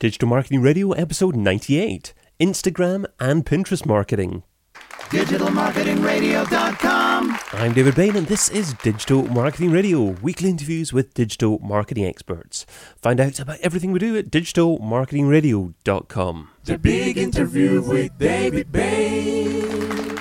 Digital Marketing Radio, episode 98 Instagram and Pinterest Marketing. DigitalMarketingRadio.com. I'm David Bain, and this is Digital Marketing Radio, weekly interviews with digital marketing experts. Find out about everything we do at digitalmarketingradio.com. The big interview with David Bain.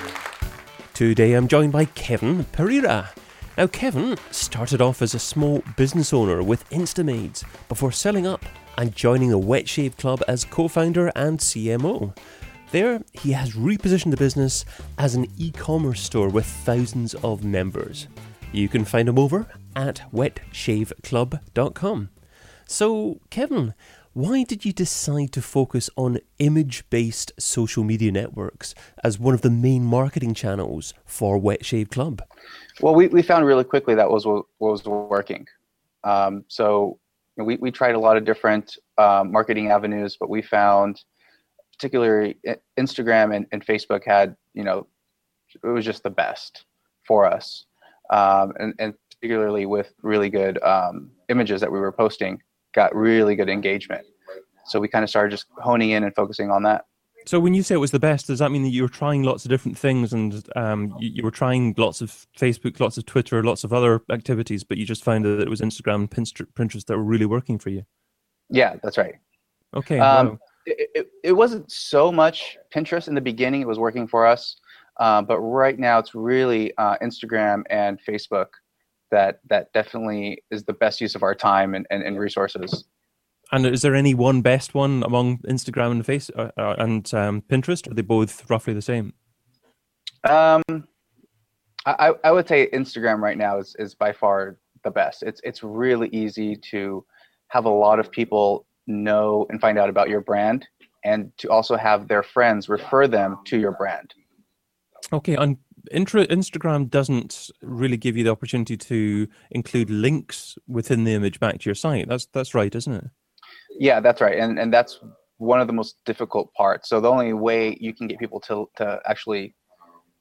Today I'm joined by Kevin Pereira. Now, Kevin started off as a small business owner with Instamaids before selling up and joining the Wet Shave Club as co founder and CMO. There, he has repositioned the business as an e commerce store with thousands of members. You can find him over at wetshaveclub.com. So, Kevin, why did you decide to focus on image based social media networks as one of the main marketing channels for Wet Shave Club? Well, we, we found really quickly that was what was working. Um, so we, we tried a lot of different um, marketing avenues, but we found particularly Instagram and, and Facebook had, you know, it was just the best for us. Um, and, and particularly with really good um, images that we were posting, got really good engagement. So we kind of started just honing in and focusing on that. So when you say it was the best, does that mean that you were trying lots of different things and um, you, you, were trying lots of Facebook, lots of Twitter, lots of other activities, but you just found that it was Instagram and Pinterest that were really working for you? Yeah, that's right. Okay. Um, wow. it, it, it, wasn't so much Pinterest in the beginning; it was working for us, uh, but right now it's really uh, Instagram and Facebook that that definitely is the best use of our time and, and, and resources. And is there any one best one among Instagram and Face uh, uh, and um, Pinterest? Are they both roughly the same? Um, I, I would say Instagram right now is, is by far the best. It's it's really easy to have a lot of people know and find out about your brand, and to also have their friends refer them to your brand. Okay, and Instagram doesn't really give you the opportunity to include links within the image back to your site. That's that's right, isn't it? Yeah, that's right, and and that's one of the most difficult parts. So the only way you can get people to to actually,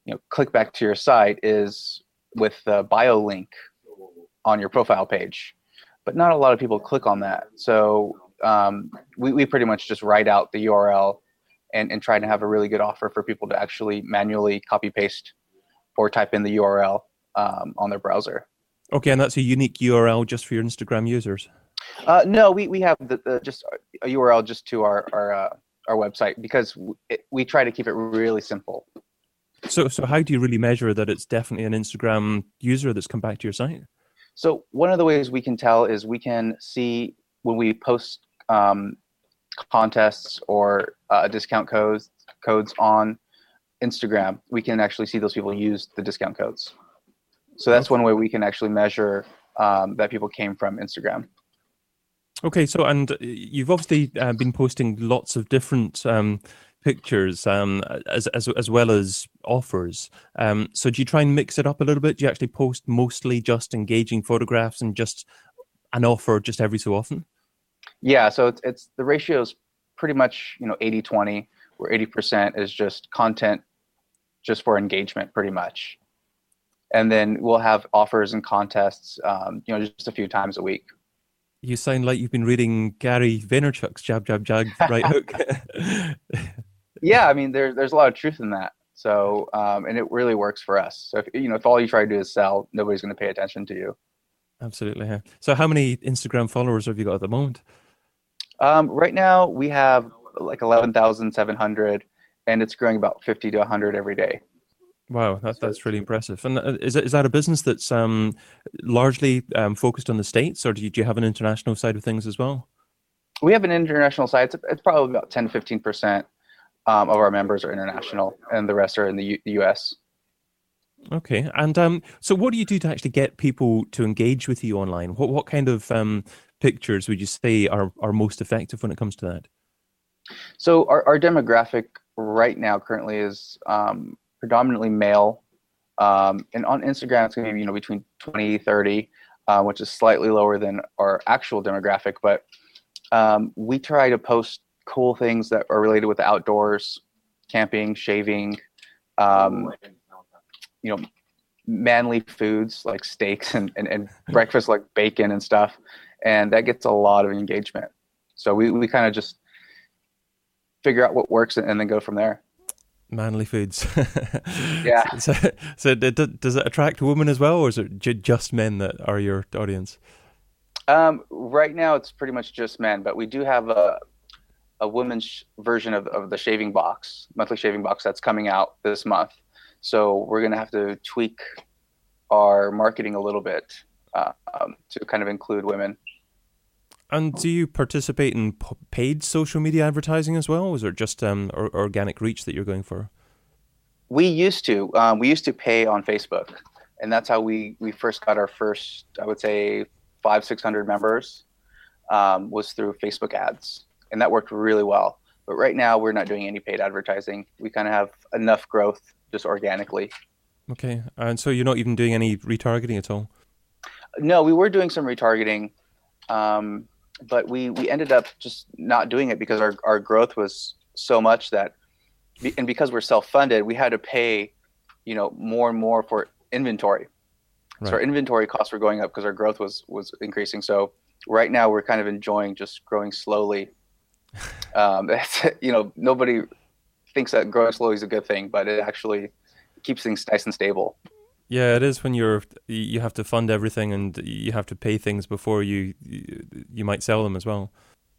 you know, click back to your site is with the bio link on your profile page, but not a lot of people click on that. So um, we we pretty much just write out the URL and and try to have a really good offer for people to actually manually copy paste or type in the URL um, on their browser. Okay, and that's a unique URL just for your Instagram users. Uh, no, we, we have the, the, just a URL just to our our uh, our website because it, we try to keep it really simple. So so how do you really measure that it's definitely an Instagram user that's come back to your site? So one of the ways we can tell is we can see when we post um, contests or uh, discount codes codes on Instagram, we can actually see those people use the discount codes. So that's one way we can actually measure um, that people came from Instagram. Okay, so and you've obviously uh, been posting lots of different um, pictures um, as, as as well as offers. Um, so do you try and mix it up a little bit? Do you actually post mostly just engaging photographs and just an offer just every so often? Yeah, so it's, it's the ratio is pretty much you know 80 20 where 80% is just content just for engagement pretty much and then we'll have offers and contests um, you know just a few times a week you sound like you've been reading Gary Vaynerchuk's jab, jab, jab, right hook. yeah, I mean, there's there's a lot of truth in that. So, um, and it really works for us. So, if you know, if all you try to do is sell, nobody's going to pay attention to you. Absolutely. Yeah. So, how many Instagram followers have you got at the moment? Um, right now, we have like eleven thousand seven hundred, and it's growing about fifty to hundred every day. Wow, that, that's really impressive. And uh, is, is that a business that's um, largely um, focused on the States, or do you, do you have an international side of things as well? We have an international side. It's, it's probably about 10 to 15% um, of our members are international, and the rest are in the, U- the US. Okay. And um, so, what do you do to actually get people to engage with you online? What, what kind of um, pictures would you say are, are most effective when it comes to that? So, our, our demographic right now currently is um, predominantly male. Um, and on Instagram, it's going to be you know between 20, 30, uh, which is slightly lower than our actual demographic. But um, we try to post cool things that are related with the outdoors, camping, shaving, um, you know, manly foods like steaks and, and, and breakfast like bacon and stuff. And that gets a lot of engagement. So we, we kind of just figure out what works and, and then go from there. Manly foods. yeah. So, so does it attract women as well, or is it just men that are your audience? Um, right now, it's pretty much just men, but we do have a a women's version of, of the shaving box, monthly shaving box that's coming out this month. So we're gonna have to tweak our marketing a little bit uh, um, to kind of include women. And do you participate in paid social media advertising as well, or is it just um, or- organic reach that you're going for? We used to. Um, we used to pay on Facebook, and that's how we we first got our first, I would say, five six hundred members. Um, was through Facebook ads, and that worked really well. But right now, we're not doing any paid advertising. We kind of have enough growth just organically. Okay, and so you're not even doing any retargeting at all? No, we were doing some retargeting, um, but we we ended up just not doing it because our our growth was so much that, and because we're self funded, we had to pay, you know, more and more for inventory. Right. So our inventory costs were going up because our growth was was increasing. So right now we're kind of enjoying just growing slowly. um, you know, nobody thinks that growing slowly is a good thing, but it actually keeps things nice and stable. Yeah, it is when you're you have to fund everything and you have to pay things before you you might sell them as well.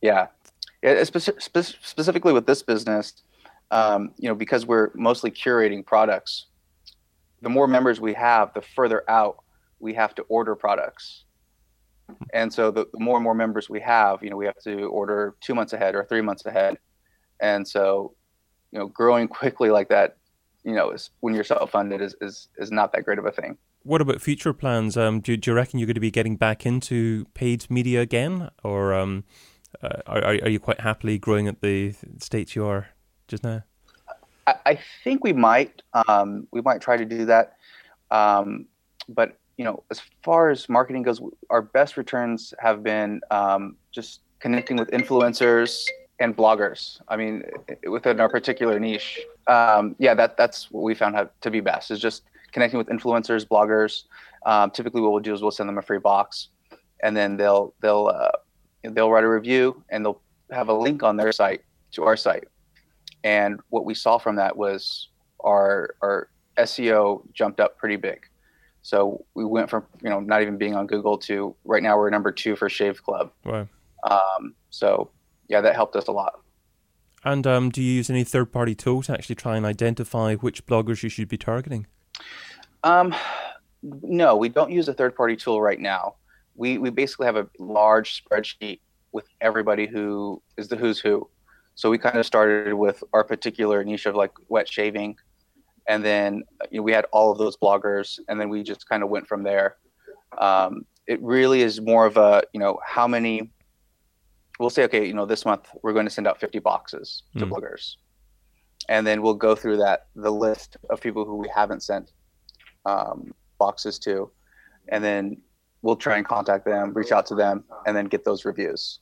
Yeah, yeah. Spe- spe- specifically with this business, um, you know, because we're mostly curating products. The more members we have, the further out we have to order products. And so the, the more and more members we have, you know, we have to order two months ahead or three months ahead. And so, you know, growing quickly like that you know, is, when you're self-funded is, is, is not that great of a thing. What about future plans? Um, do, do you reckon you're going to be getting back into paid media again, or um, uh, are are you quite happily growing at the states you are just now? I, I think we might um, we might try to do that, um, but you know, as far as marketing goes, our best returns have been um, just connecting with influencers and bloggers. I mean, within our particular niche, um, yeah, that that's what we found to be best is just connecting with influencers, bloggers. Um, typically, what we'll do is we'll send them a free box, and then they'll they'll uh, they'll write a review and they'll have a link on their site to our site. And what we saw from that was our our SEO jumped up pretty big. So we went from you know not even being on Google to right now we're number two for Shave Club. Wow. Um, so yeah, that helped us a lot. And um, do you use any third party tool to actually try and identify which bloggers you should be targeting? Um, no, we don't use a third party tool right now. We, we basically have a large spreadsheet with everybody who is the who's who. So we kind of started with our particular niche of like wet shaving. And then you know, we had all of those bloggers, and then we just kind of went from there. Um, it really is more of a, you know, how many we'll say, okay, you know, this month we're going to send out 50 boxes to mm. bloggers. And then we'll go through that, the list of people who we haven't sent um, boxes to. And then we'll try and contact them, reach out to them, and then get those reviews.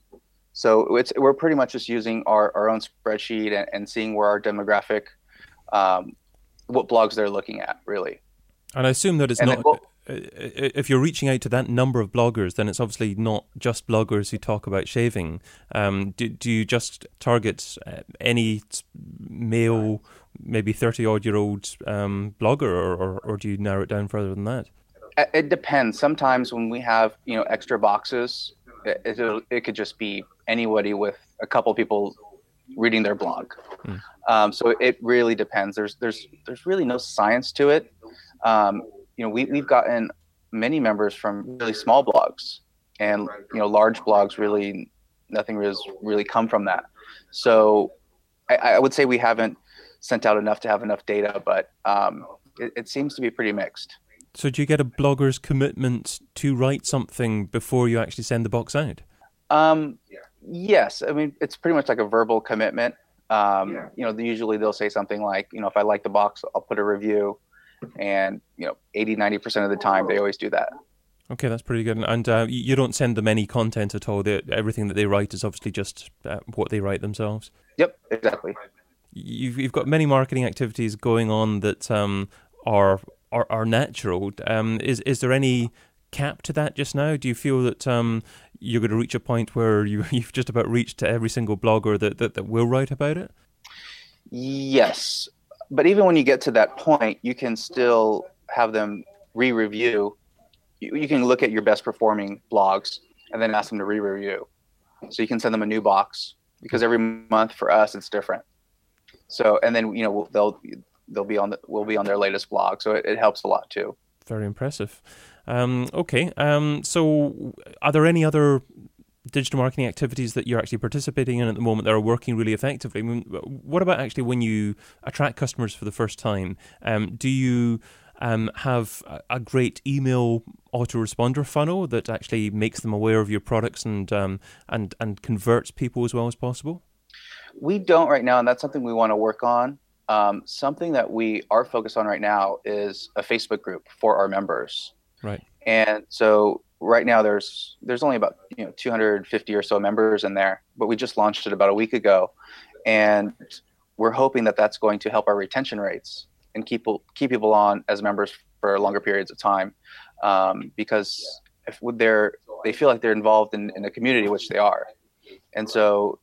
So it's, we're pretty much just using our, our own spreadsheet and, and seeing where our demographic, um, what blogs they're looking at, really. And I assume that it's and not. Then, well, if you're reaching out to that number of bloggers, then it's obviously not just bloggers who talk about shaving. Um, do, do you just target uh, any male, maybe 30 odd year old um, blogger, or, or, or, do you narrow it down further than that? It depends. Sometimes when we have you know extra boxes, it, it, it could just be anybody with a couple people reading their blog. Hmm. Um, so it really depends. There's there's there's really no science to it. Um, you know, we, we've gotten many members from really small blogs and, you know, large blogs really, nothing has really come from that. So I, I would say we haven't sent out enough to have enough data, but um, it, it seems to be pretty mixed. So do you get a blogger's commitment to write something before you actually send the box out? Um, yes. I mean, it's pretty much like a verbal commitment. Um, yeah. You know, usually they'll say something like, you know, if I like the box, I'll put a review and you know 80 90% of the time they always do that. Okay that's pretty good. And uh, you don't send them any content at all? They, everything that they write is obviously just uh, what they write themselves? Yep exactly. You've, you've got many marketing activities going on that um, are, are are natural. Um, is is there any cap to that just now? Do you feel that um, you're going to reach a point where you, you've just about reached to every single blogger that, that, that will write about it? Yes, but even when you get to that point, you can still have them re-review. You, you can look at your best performing blogs and then ask them to re-review. So you can send them a new box because every month for us it's different. So and then you know they'll they'll be on the we'll be on their latest blog, so it, it helps a lot too. Very impressive. Um, okay, um, so are there any other digital marketing activities that you're actually participating in at the moment that are working really effectively? I mean, what about actually when you attract customers for the first time? Um, do you um, have a, great email autoresponder funnel that actually makes them aware of your products and um, and and converts people as well as possible? We don't right now, and that's something we want to work on. Um, something that we are focused on right now is a Facebook group for our members. Right. And so right now there's there's only about you know 250 or so members in there, but we just launched it about a week ago, and we're hoping that that's going to help our retention rates and keep keep people on as members for longer periods of time, um, because if they're they feel like they're involved in, in a community, which they are, and so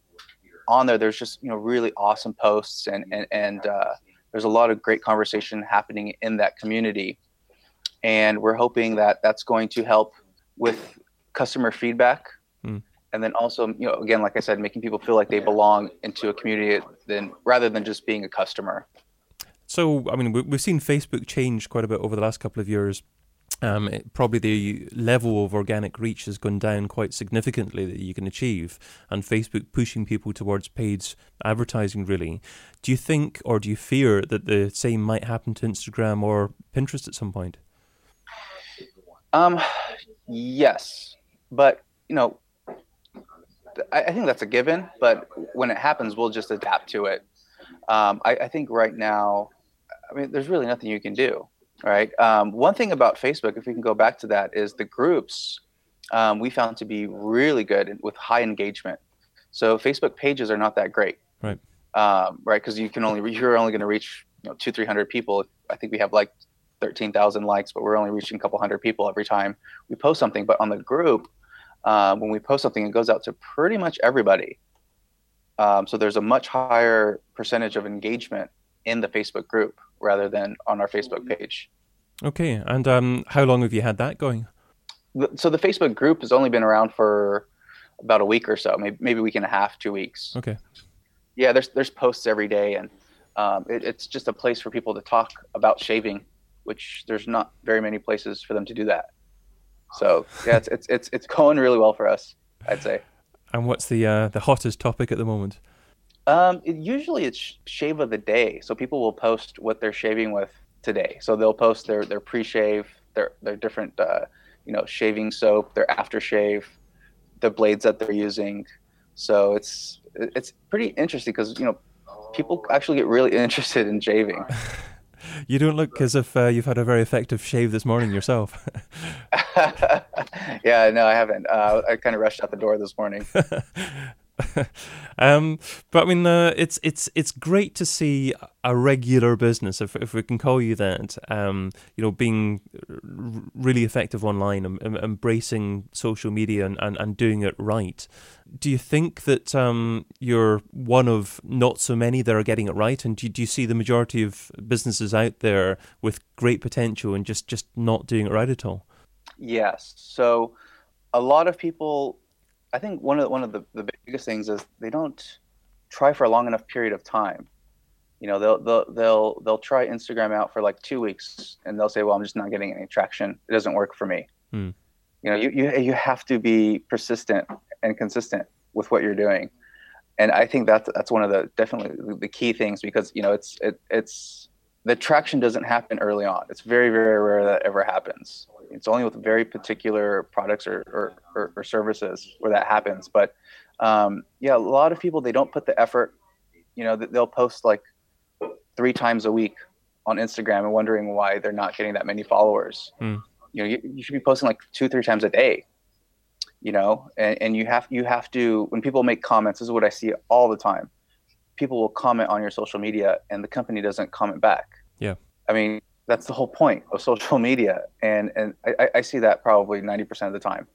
on there there's just you know really awesome posts and and and uh, there's a lot of great conversation happening in that community. And we're hoping that that's going to help with customer feedback mm. and then also you know again like i said making people feel like they belong into a community then rather than just being a customer so i mean we've seen facebook change quite a bit over the last couple of years um, it, probably the level of organic reach has gone down quite significantly that you can achieve, and Facebook pushing people towards paid advertising. Really, do you think or do you fear that the same might happen to Instagram or Pinterest at some point? Um, yes, but you know, I, I, think that's a given. But when it happens, we'll just adapt to it. Um, I, I, think right now, I mean, there's really nothing you can do, right? Um, one thing about Facebook, if we can go back to that, is the groups um, we found to be really good with high engagement. So Facebook pages are not that great, right? Um, right, because you can only you're only going to reach you know two three hundred people. I think we have like 13,000 likes, but we're only reaching a couple hundred people every time we post something. But on the group, uh, when we post something, it goes out to pretty much everybody. Um, so there's a much higher percentage of engagement in the Facebook group rather than on our Facebook page. Okay, and um, how long have you had that going? So the Facebook group has only been around for about a week or so, maybe maybe a week and a half, two weeks. Okay. Yeah, there's there's posts every day, and um, it, it's just a place for people to talk about shaving which there's not very many places for them to do that. So yeah, it's it's it's, it's going really well for us, I'd say. And what's the uh, the hottest topic at the moment? Um, it, usually it's shave of the day. So people will post what they're shaving with today. So they'll post their their pre-shave, their their different uh, you know shaving soap, their aftershave, the blades that they're using. So it's it's pretty interesting because you know people actually get really interested in shaving. You don't look as if uh, you've had a very effective shave this morning yourself. yeah, no, I haven't. Uh, I kind of rushed out the door this morning. um, but I mean, uh, it's it's it's great to see a regular business, if if we can call you that. Um, you know, being really effective online, and, embracing social media, and, and, and doing it right. Do you think that um, you're one of not so many that are getting it right? And do, do you see the majority of businesses out there with great potential and just just not doing it right at all? Yes. So, a lot of people I think one of the, one of the, the biggest things is they don't try for a long enough period of time. You know, they'll they'll they'll they'll try Instagram out for like two weeks, and they'll say, "Well, I'm just not getting any traction. It doesn't work for me." Hmm. You know, you, you you have to be persistent and consistent with what you're doing, and I think that's that's one of the definitely the key things because you know it's it, it's the traction doesn't happen early on. It's very very rare that ever happens. It's only with very particular products or, or, or, or services where that happens. But um, yeah, a lot of people they don't put the effort. You know, they'll post like three times a week on Instagram and wondering why they're not getting that many followers. Mm. You know, you, you, should be posting like two, three times a day. You know, and, and you have you have to when people make comments. This is what I see all the time. People will comment on your social media, and the company doesn't comment back. Yeah. I mean, that's the whole point of social media and and I, I see that probably 90% of the time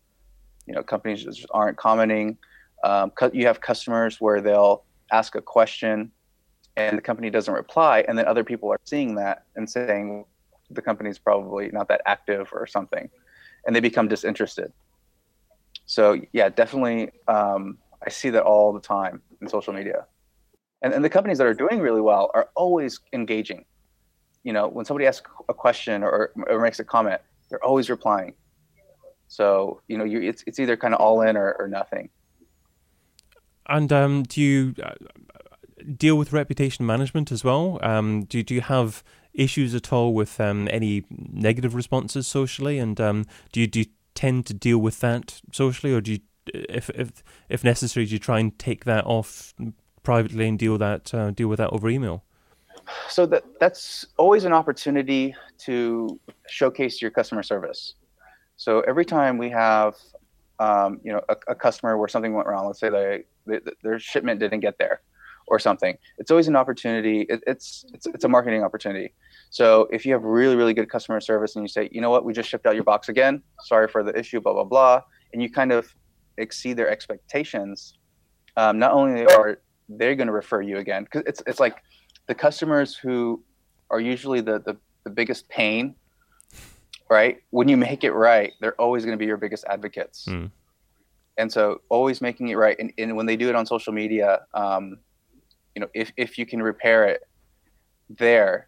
you know companies just aren't commenting um, you have customers where they'll ask a question and the company doesn't reply, and then other people are seeing that and saying the company's probably not that active or something, and they become disinterested. So yeah, definitely, um, I see that all the time in social media, and and the companies that are doing really well are always engaging. You know, when somebody asks a question or, or makes a comment, they're always replying. So you know, you it's it's either kind of all in or, or nothing. And um, do you uh, deal with reputation management as well? Um, do do you have issues at all with um, any negative responses socially? And um, do you do you tend to deal with that socially, or do you, if if if necessary, do you try and take that off privately and deal that uh, deal with that over email? So that that's always an opportunity to showcase your customer service. So every time we have, um, you know, a, a, customer where something went wrong, let's say they, they, their shipment didn't get there, or something. It's always an opportunity. It, it's it's it's a marketing opportunity. So if you have really really good customer service and you say, you know what, we just shipped out your box again. Sorry for the issue. Blah blah blah, and you kind of exceed their expectations. Um, not only are they going to refer you again because it's it's like the customers who are usually the, the the biggest pain right? When you make it right, they're always going to be your biggest advocates. Mm. And so always making it right. And, and, when they do it on social media, um, you know, if, if you can repair it there,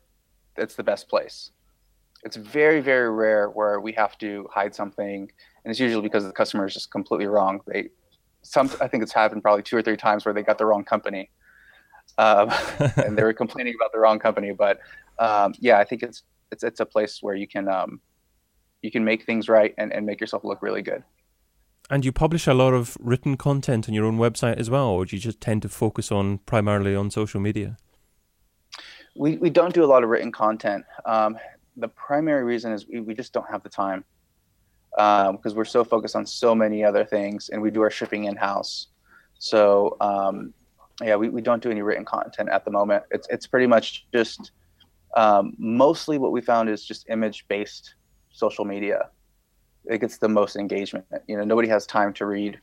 that's the best place. It's very, very rare where we have to hide something. And it's usually because the customer is just completely wrong. They, some, I think it's happened probably two or three times where they got the wrong company. Um, and they were complaining about the wrong company. But um, yeah, I think it's, it's, it's a place where you can, um, you can make things right and, and make yourself look really good. And you publish a lot of written content on your own website as well, or do you just tend to focus on primarily on social media? We, we don't do a lot of written content. Um, the primary reason is we, we just don't have the time because um, we're so focused on so many other things and we do our shipping in house. So, um, yeah, we, we don't do any written content at the moment. It's, it's pretty much just um, mostly what we found is just image based social media. It gets the most engagement. You know, nobody has time to read.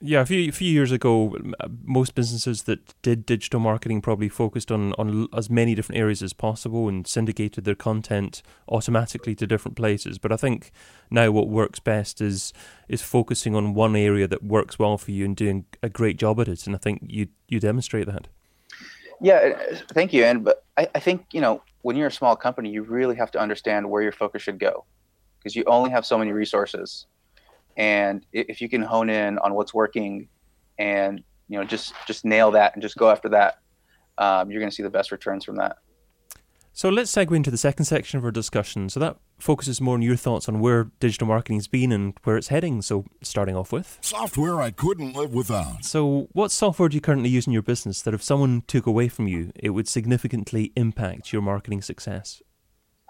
Yeah, a few, few years ago, most businesses that did digital marketing probably focused on, on as many different areas as possible and syndicated their content automatically to different places. But I think now what works best is is focusing on one area that works well for you and doing a great job at it. And I think you you demonstrate that. Yeah, uh, thank you. And but I, I think you know when you're a small company, you really have to understand where your focus should go because you only have so many resources. And if you can hone in on what's working and you know just just nail that and just go after that, um, you're going to see the best returns from that. So let's segue into the second section of our discussion. So that focuses more on your thoughts on where digital marketing's been and where it's heading. So starting off with software I couldn't live without. So what software do you currently use in your business that if someone took away from you, it would significantly impact your marketing success?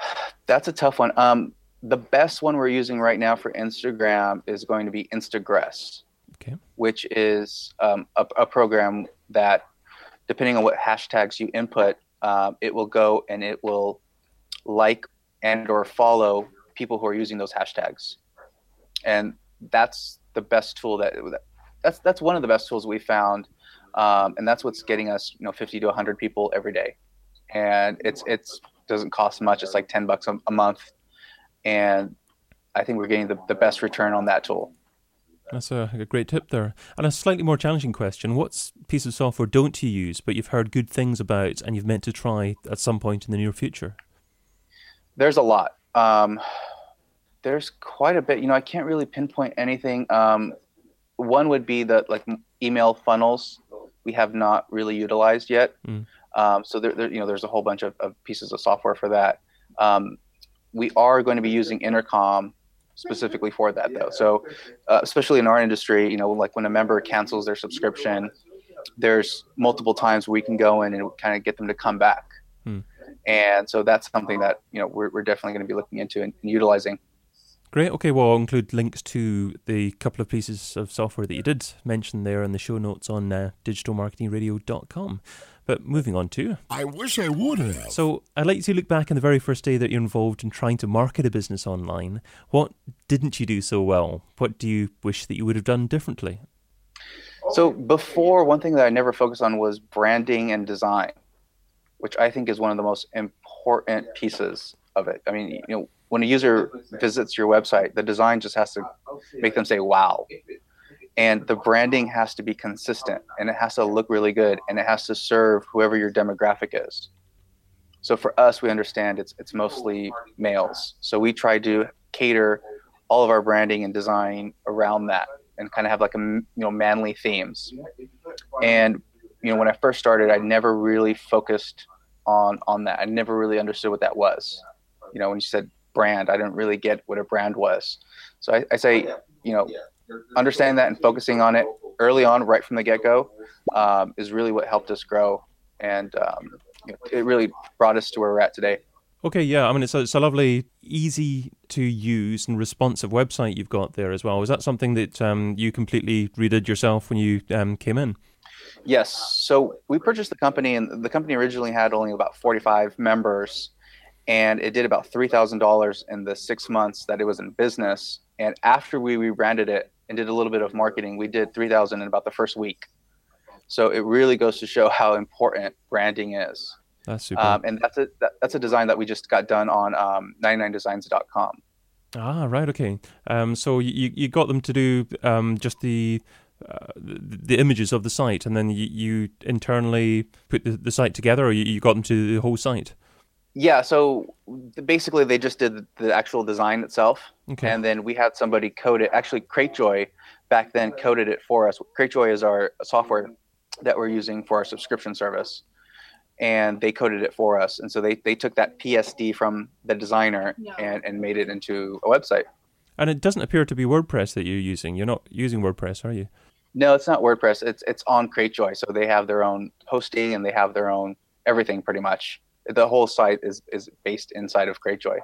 That's a tough one. Um, the best one we're using right now for Instagram is going to be Instagress, okay. which is um, a, a, program that, depending on what hashtags you input, um, it will go and it will like and or follow people who are using those hashtags, and that's the best tool that that's that's one of the best tools we found, um, and that's what's getting us you know 50 to 100 people every day, and it's it's doesn't cost much. It's like 10 bucks a, a month and I think we're getting the, the best return on that tool. That's a, a, great tip there. And a slightly more challenging question What piece of software don't you use, but you've heard good things about and you've meant to try at some point in the near future? There's a lot. Um, there's quite a bit. You know, I can't really pinpoint anything. Um, one would be the like email funnels we have not really utilized yet. Mm. Um, so there, there, you know, there's a whole bunch of, of pieces of software for that. Um, we are going to be using intercom specifically for that though so uh, especially in our industry you know like when a member cancels their subscription there's multiple times we can go in and kind of get them to come back hmm. and so that's something that you know we're, we're definitely going to be looking into and, and utilizing Great. Okay. Well, I'll include links to the couple of pieces of software that you did mention there in the show notes on uh, digitalmarketingradio.com. But moving on to. I wish I would have. So I'd like to look back on the very first day that you're involved in trying to market a business online. What didn't you do so well? What do you wish that you would have done differently? So before, one thing that I never focused on was branding and design. which I think is one of the most important pieces of it. I mean, you know, when a user visits your website, the design just has to make them say wow. And the branding has to be consistent and it has to look really good and it has to serve whoever your demographic is. So for us, we understand it's it's mostly males. So we try to cater all of our branding and design around that and kind of have like a you know manly themes. And you know when I first started, I never really focused on on that. I never really understood what that was. You know when you said brand, I didn't really get what a brand was. So I, I say you know understanding that and focusing on it early on, right from the get go, um, is really what helped us grow. And um, you know, it really brought us to where we're at today. Okay, yeah. I mean, it's a, it's a lovely, easy to use and responsive website you've got there as well. Was that something that um, you completely redid yourself when you um, came in? Yes. So we purchased the company, and the company originally had only about 45 members, and it did about $3,000 in the six months that it was in business. And after we rebranded it and did a little bit of marketing, we did 3,000 in about the first week. So it really goes to show how important branding is. That's super. Um, and that's a that, that's a design that we just got done on um, 99designs.com. Ah, right. Okay. Um, so you you got them to do um, just the, uh, the, the images of the site, and then you, you internally put the, the site together, or you, you got them to do the whole site. Yeah. So basically, they just did the actual design itself, Okay. and then we had somebody code it. Actually, CrateJoy back then coded it for us. CrateJoy is our software that we're using for our subscription service and they coded it for us. And so they, they took that PSD from the designer and, and made it into a website. And it doesn't appear to be WordPress that you're using. You're not using WordPress, are you? No, it's not WordPress. It's it's on CrateJoy. So they have their own hosting and they have their own everything pretty much. The whole site is is based inside of CrateJoy.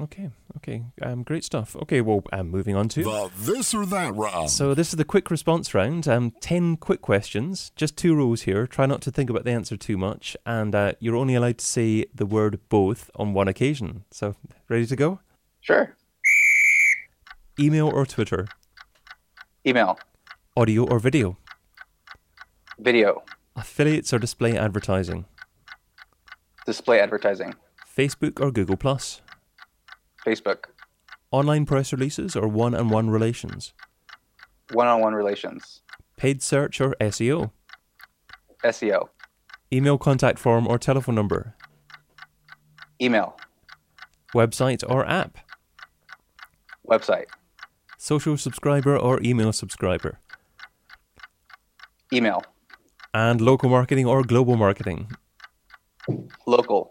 Okay, okay, um, great stuff. Okay, well, um, moving on to The this or that round. So this is the quick response round. Um, ten quick questions, just two rules here. Try not to think about the answer too much, and uh, you're only allowed to say the word both on one occasion. So, ready to go? Sure. Email or Twitter? Email, Audio or video? video, Affiliates or display advertising? Display advertising, Facebook or Google Plus? Facebook, Online press releases or one-on-one relations? one-on-one relations, Paid search or SEO? SEO, Email contact form or telephone number? email, Website or app? website, Social subscriber or email subscriber? email, And local marketing or global marketing? Local.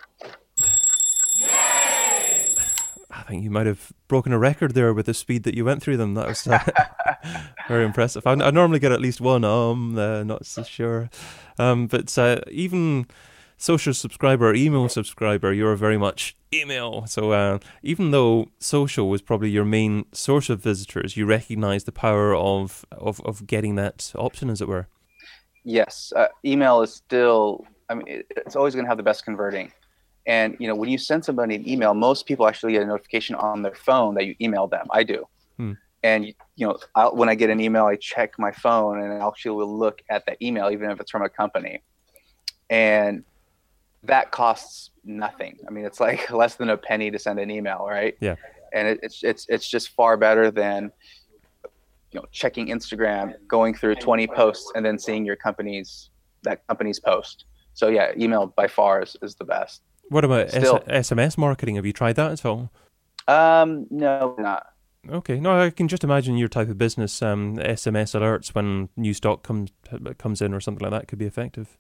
I think you might have broken a record there with the speed that you went through them. That was uh, very impressive. I, I normally get at least one. Um, uh, not so sure. Um, but uh, even social subscriber, email subscriber, you're very much email. So uh, even though social was probably your main source of visitors, you recognise the power of, of of getting that option, as it were. Yes, uh, email is still. I mean, it's always going to have the best converting. And you know, when you send somebody an email, most people actually get a notification on their phone that you emailed them. I do. Hmm. And you know, i when I get an email, I check my phone and I actually will look at that email, even if it's from a company. And that costs nothing. I mean, it's like less than a penny to send an email, right? Yeah. And it, it's it's it's just far better than you know checking Instagram, going through 20 posts, and then seeing your company's that company's post. So yeah, email by far is, is the best. What about S- SMS marketing? Have you tried that at all? Um, no, not. Okay, no, I can just imagine your type of business. Um, SMS alerts when new stock comes comes in or something like that could be effective.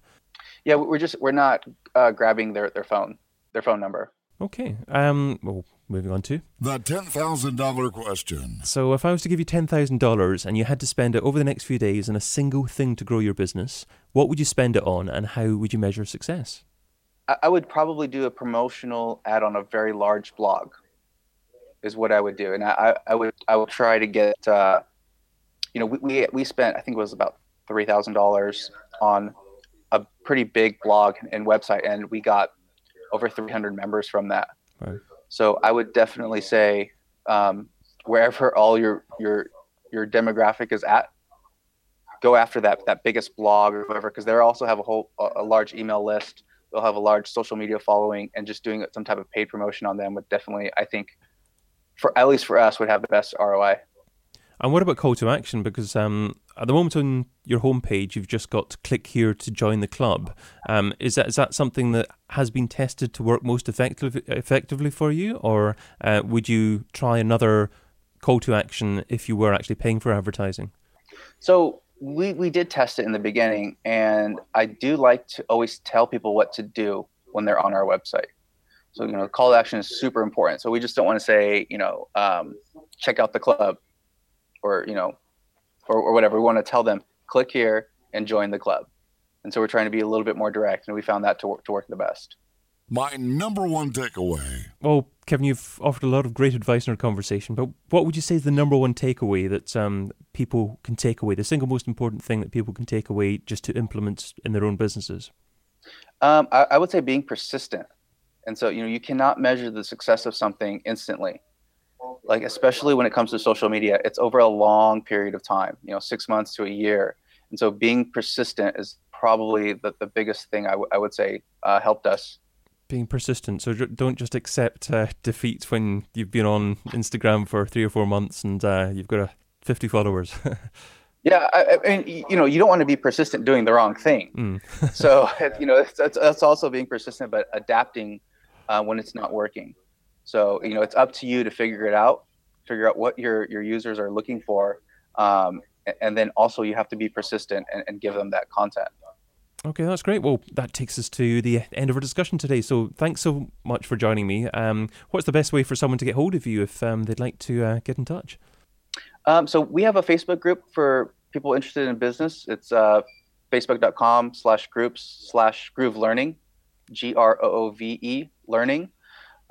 Yeah, we're just we're not uh, grabbing their their phone their phone number. Okay. Um. Well, moving on to. The $10,000 question. So, if I was to give you ten thousand dollars and you had to spend it over the next few days on a single thing to grow your business, what would you spend it on, and how would you measure success? I, I would probably do a promotional ad on a very large blog. Is what I would do, and I I, I would I would try to get. Uh, you know, we, we we spent I think it was about three thousand dollars on a pretty big blog and website, and we got over three hundred members from that. Right. So I would definitely say um, wherever all your your your demographic is at, go after that that biggest blog or whatever, because they also have a whole a large email list. they'll have a large social media following, and just doing some type of paid promotion on them would definitely, I think, for at least for us, would have the best ROI. And what about call to action? Because um, at the moment on your homepage, you've just got click here to join the club. Um, is that is that something that has been tested to work most effectively effectively for you, or uh, would you try another call to action if you were actually paying for advertising? So we we did test it in the beginning, and I do like to always tell people what to do when they're on our website. So you know, call to action is super important. So we just don't want to say, you know, um, check out the club or you know, or, or whatever. We want to tell them click here and join the club. And so we're trying to be a little bit more direct, and we found that to work, to work the best. My number one takeaway. Well, Kevin, you've offered a lot of great advice in our conversation, but what would you say is the number one takeaway that um, people can take away? The single most important thing that people can take away just to implement in their own businesses? Um, I, I would say being persistent. And so, you know, you cannot measure the success of something instantly like especially when it comes to social media it's over a long period of time you know six months to a year. And so being persistent is probably the, the biggest thing I, w- I would say uh, helped us. Being persistent. So don't just accept uh, defeat when you've been on instagram for three or four months and uh, you've got a 50 followers. Yeah I, I, mean you know you don't want to be persistent doing the wrong thing. Mm. so you know that's, that's also being persistent but adapting uh, when it's not working so you know, it's up to you to figure it out, figure out what your your users are looking for, um, and then also you have to be persistent and, and give them that content. Okay, that's great. Well, that takes us to the end of our discussion today. So, thanks so much for joining me. Um, what's the best way for someone to get hold of you if um, they'd like to uh, get in touch? Um, so, we have a Facebook group for people interested in business. It's uh, facebook.com slash groups slash groove learning, G R O O V E learning.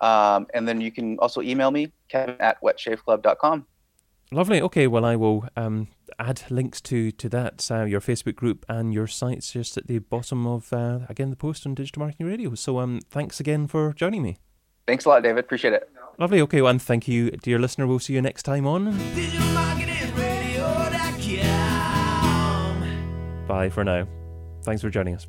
Um, and then you can also email me, kevin at wetshaveclub.com. Lovely. Okay. Well, I will um, add links to to that, uh, your Facebook group and your sites, just at the bottom of uh, again the post on Digital Marketing Radio. So, um, thanks again for joining me. Thanks a lot, David. Appreciate it. Lovely. Okay. Well, and thank you, dear listener. We'll see you next time on. Bye for now. Thanks for joining us.